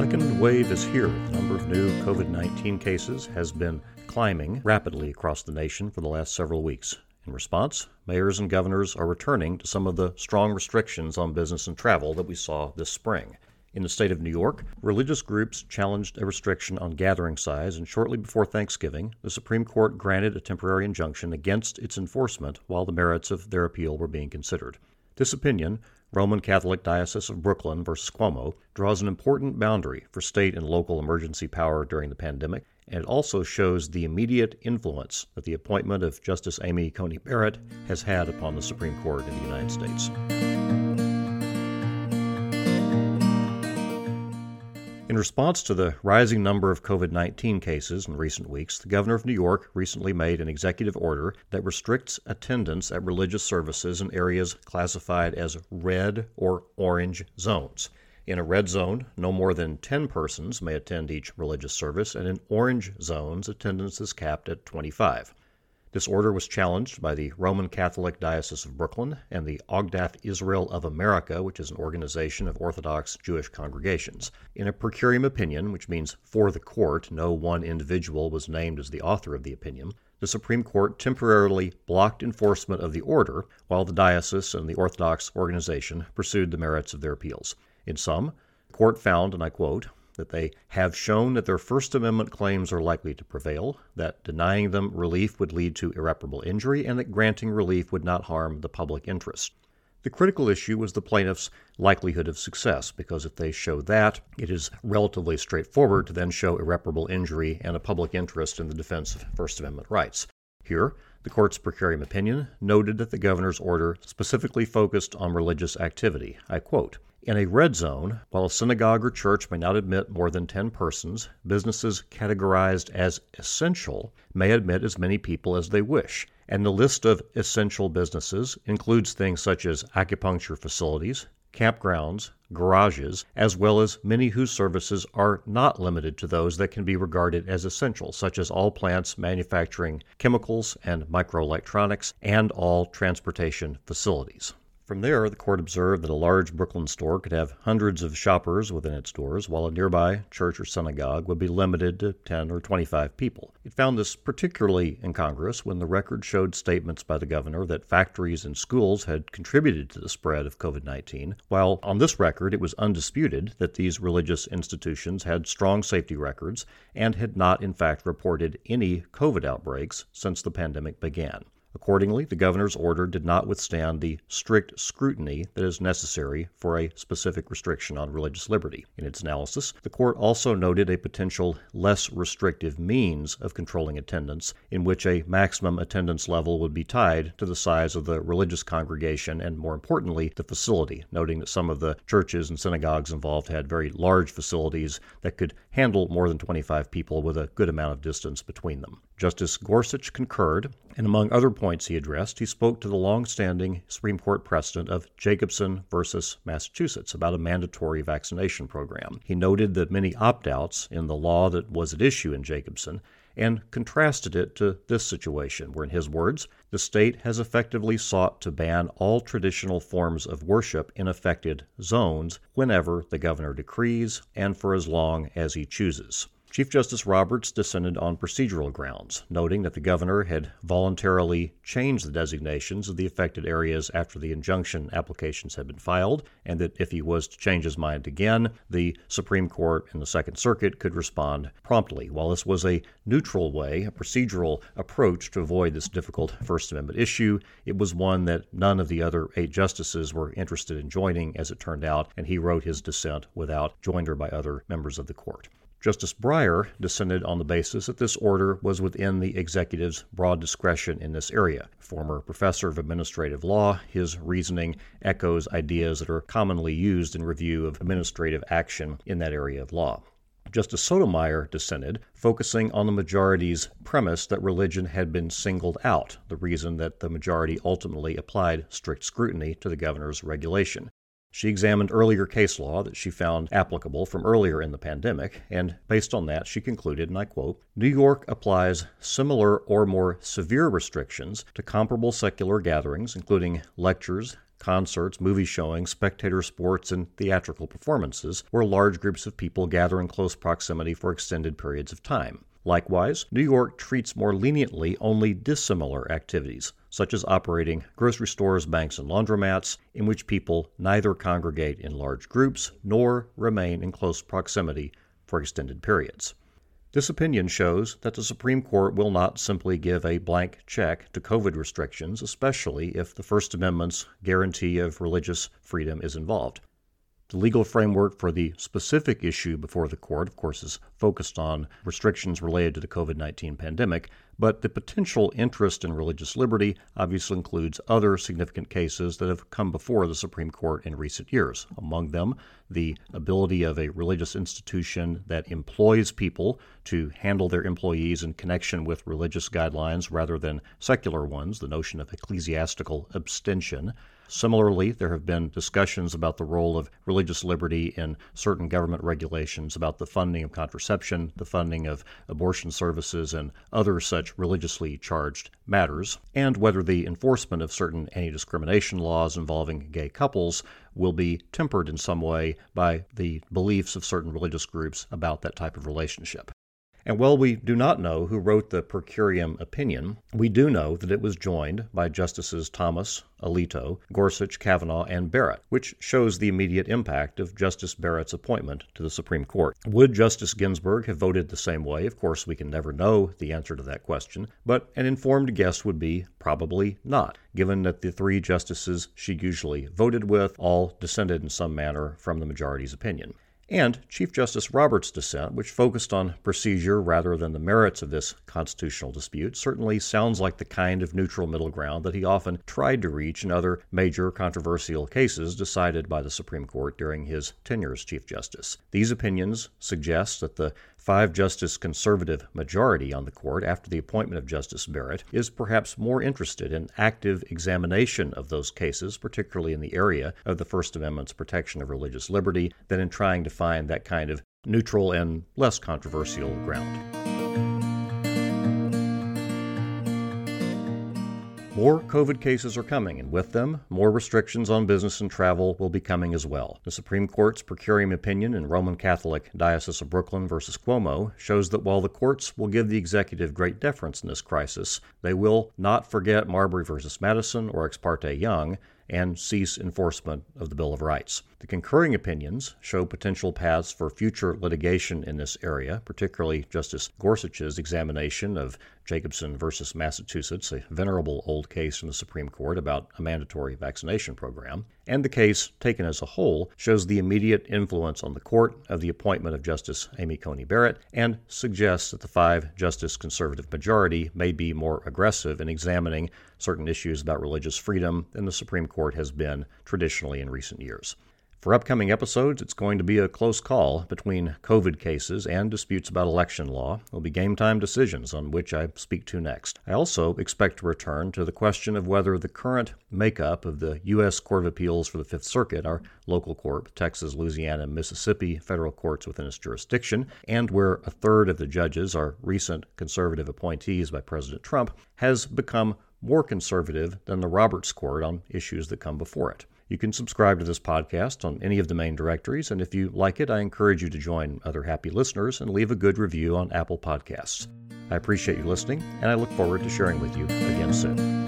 second wave is here. The number of new COVID 19 cases has been climbing rapidly across the nation for the last several weeks. In response, mayors and governors are returning to some of the strong restrictions on business and travel that we saw this spring. In the state of New York, religious groups challenged a restriction on gathering size, and shortly before Thanksgiving, the Supreme Court granted a temporary injunction against its enforcement while the merits of their appeal were being considered. This opinion, Roman Catholic Diocese of Brooklyn versus Cuomo, draws an important boundary for state and local emergency power during the pandemic, and it also shows the immediate influence that the appointment of Justice Amy Coney Barrett has had upon the Supreme Court in the United States. In response to the rising number of COVID 19 cases in recent weeks, the governor of New York recently made an executive order that restricts attendance at religious services in areas classified as red or orange zones. In a red zone, no more than 10 persons may attend each religious service, and in orange zones, attendance is capped at 25. This order was challenged by the Roman Catholic Diocese of Brooklyn and the Agudath Israel of America, which is an organization of Orthodox Jewish congregations. In a per curiam opinion, which means for the court, no one individual was named as the author of the opinion, the Supreme Court temporarily blocked enforcement of the order while the diocese and the Orthodox organization pursued the merits of their appeals. In sum, the court found, and I quote, that they have shown that their First Amendment claims are likely to prevail, that denying them relief would lead to irreparable injury, and that granting relief would not harm the public interest. The critical issue was the plaintiff's likelihood of success, because if they show that, it is relatively straightforward to then show irreparable injury and a public interest in the defense of First Amendment rights. Here, the court's per curiam opinion noted that the governor's order specifically focused on religious activity. I quote, in a red zone, while a synagogue or church may not admit more than 10 persons, businesses categorized as essential may admit as many people as they wish, and the list of essential businesses includes things such as acupuncture facilities, campgrounds, garages, as well as many whose services are not limited to those that can be regarded as essential, such as all plants manufacturing chemicals and microelectronics and all transportation facilities. From there, the court observed that a large Brooklyn store could have hundreds of shoppers within its doors, while a nearby church or synagogue would be limited to 10 or 25 people. It found this particularly incongruous when the record showed statements by the governor that factories and schools had contributed to the spread of COVID 19, while on this record it was undisputed that these religious institutions had strong safety records and had not, in fact, reported any COVID outbreaks since the pandemic began. Accordingly, the governor's order did not withstand the strict scrutiny that is necessary for a specific restriction on religious liberty. In its analysis, the court also noted a potential less restrictive means of controlling attendance, in which a maximum attendance level would be tied to the size of the religious congregation and, more importantly, the facility, noting that some of the churches and synagogues involved had very large facilities that could handle more than 25 people with a good amount of distance between them. Justice Gorsuch concurred, and among other points he addressed, he spoke to the long-standing Supreme Court precedent of Jacobson versus Massachusetts about a mandatory vaccination program. He noted the many opt-outs in the law that was at issue in Jacobson and contrasted it to this situation, where, in his words, the state has effectively sought to ban all traditional forms of worship in affected zones whenever the governor decrees and for as long as he chooses. Chief Justice Roberts dissented on procedural grounds, noting that the governor had voluntarily changed the designations of the affected areas after the injunction applications had been filed, and that if he was to change his mind again, the Supreme Court and the Second Circuit could respond promptly. While this was a neutral way, a procedural approach to avoid this difficult First Amendment issue, it was one that none of the other eight justices were interested in joining, as it turned out, and he wrote his dissent without joinder by other members of the court. Justice Breyer dissented on the basis that this order was within the executive's broad discretion in this area. Former professor of administrative law, his reasoning echoes ideas that are commonly used in review of administrative action in that area of law. Justice Sotomayor dissented, focusing on the majority's premise that religion had been singled out, the reason that the majority ultimately applied strict scrutiny to the governor's regulation. She examined earlier case law that she found applicable from earlier in the pandemic, and based on that, she concluded, and I quote New York applies similar or more severe restrictions to comparable secular gatherings, including lectures, concerts, movie showings, spectator sports, and theatrical performances, where large groups of people gather in close proximity for extended periods of time. Likewise, New York treats more leniently only dissimilar activities, such as operating grocery stores, banks, and laundromats, in which people neither congregate in large groups nor remain in close proximity for extended periods. This opinion shows that the Supreme Court will not simply give a blank check to COVID restrictions, especially if the First Amendment's guarantee of religious freedom is involved. The legal framework for the specific issue before the court, of course, is focused on restrictions related to the COVID 19 pandemic, but the potential interest in religious liberty obviously includes other significant cases that have come before the Supreme Court in recent years. Among them, the ability of a religious institution that employs people to handle their employees in connection with religious guidelines rather than secular ones, the notion of ecclesiastical abstention. Similarly, there have been discussions about the role of religious liberty in certain government regulations about the funding of contraception, the funding of abortion services, and other such religiously charged matters, and whether the enforcement of certain anti discrimination laws involving gay couples will be tempered in some way by the beliefs of certain religious groups about that type of relationship. And while we do not know who wrote the per curiam opinion, we do know that it was joined by Justices Thomas, Alito, Gorsuch, Kavanaugh, and Barrett, which shows the immediate impact of Justice Barrett's appointment to the Supreme Court. Would Justice Ginsburg have voted the same way? Of course, we can never know the answer to that question, but an informed guess would be probably not, given that the three justices she usually voted with all dissented in some manner from the majority's opinion and Chief Justice Roberts' dissent, which focused on procedure rather than the merits of this constitutional dispute, certainly sounds like the kind of neutral middle ground that he often tried to reach in other major controversial cases decided by the Supreme Court during his tenure as Chief Justice. These opinions suggest that the five justice conservative majority on the court after the appointment of Justice Barrett is perhaps more interested in active examination of those cases, particularly in the area of the First Amendment's protection of religious liberty, than in trying to find that kind of neutral and less controversial ground. More COVID cases are coming, and with them, more restrictions on business and travel will be coming as well. The Supreme Court's per curiam opinion in Roman Catholic Diocese of Brooklyn versus Cuomo shows that while the courts will give the executive great deference in this crisis, they will not forget Marbury versus Madison or Ex parte Young and cease enforcement of the Bill of Rights. The concurring opinions show potential paths for future litigation in this area, particularly Justice Gorsuch's examination of Jacobson versus Massachusetts, a venerable old case from the Supreme Court about a mandatory vaccination program. And the case, taken as a whole, shows the immediate influence on the court of the appointment of Justice Amy Coney Barrett and suggests that the five justice conservative majority may be more aggressive in examining certain issues about religious freedom than the Supreme Court has been traditionally in recent years. For upcoming episodes, it's going to be a close call between COVID cases and disputes about election law. It'll be game time decisions on which I speak to next. I also expect to return to the question of whether the current makeup of the U.S. Court of Appeals for the Fifth Circuit, our local court, Texas, Louisiana, and Mississippi federal courts within its jurisdiction, and where a third of the judges are recent conservative appointees by President Trump, has become more conservative than the Roberts Court on issues that come before it. You can subscribe to this podcast on any of the main directories, and if you like it, I encourage you to join other happy listeners and leave a good review on Apple Podcasts. I appreciate you listening, and I look forward to sharing with you again soon.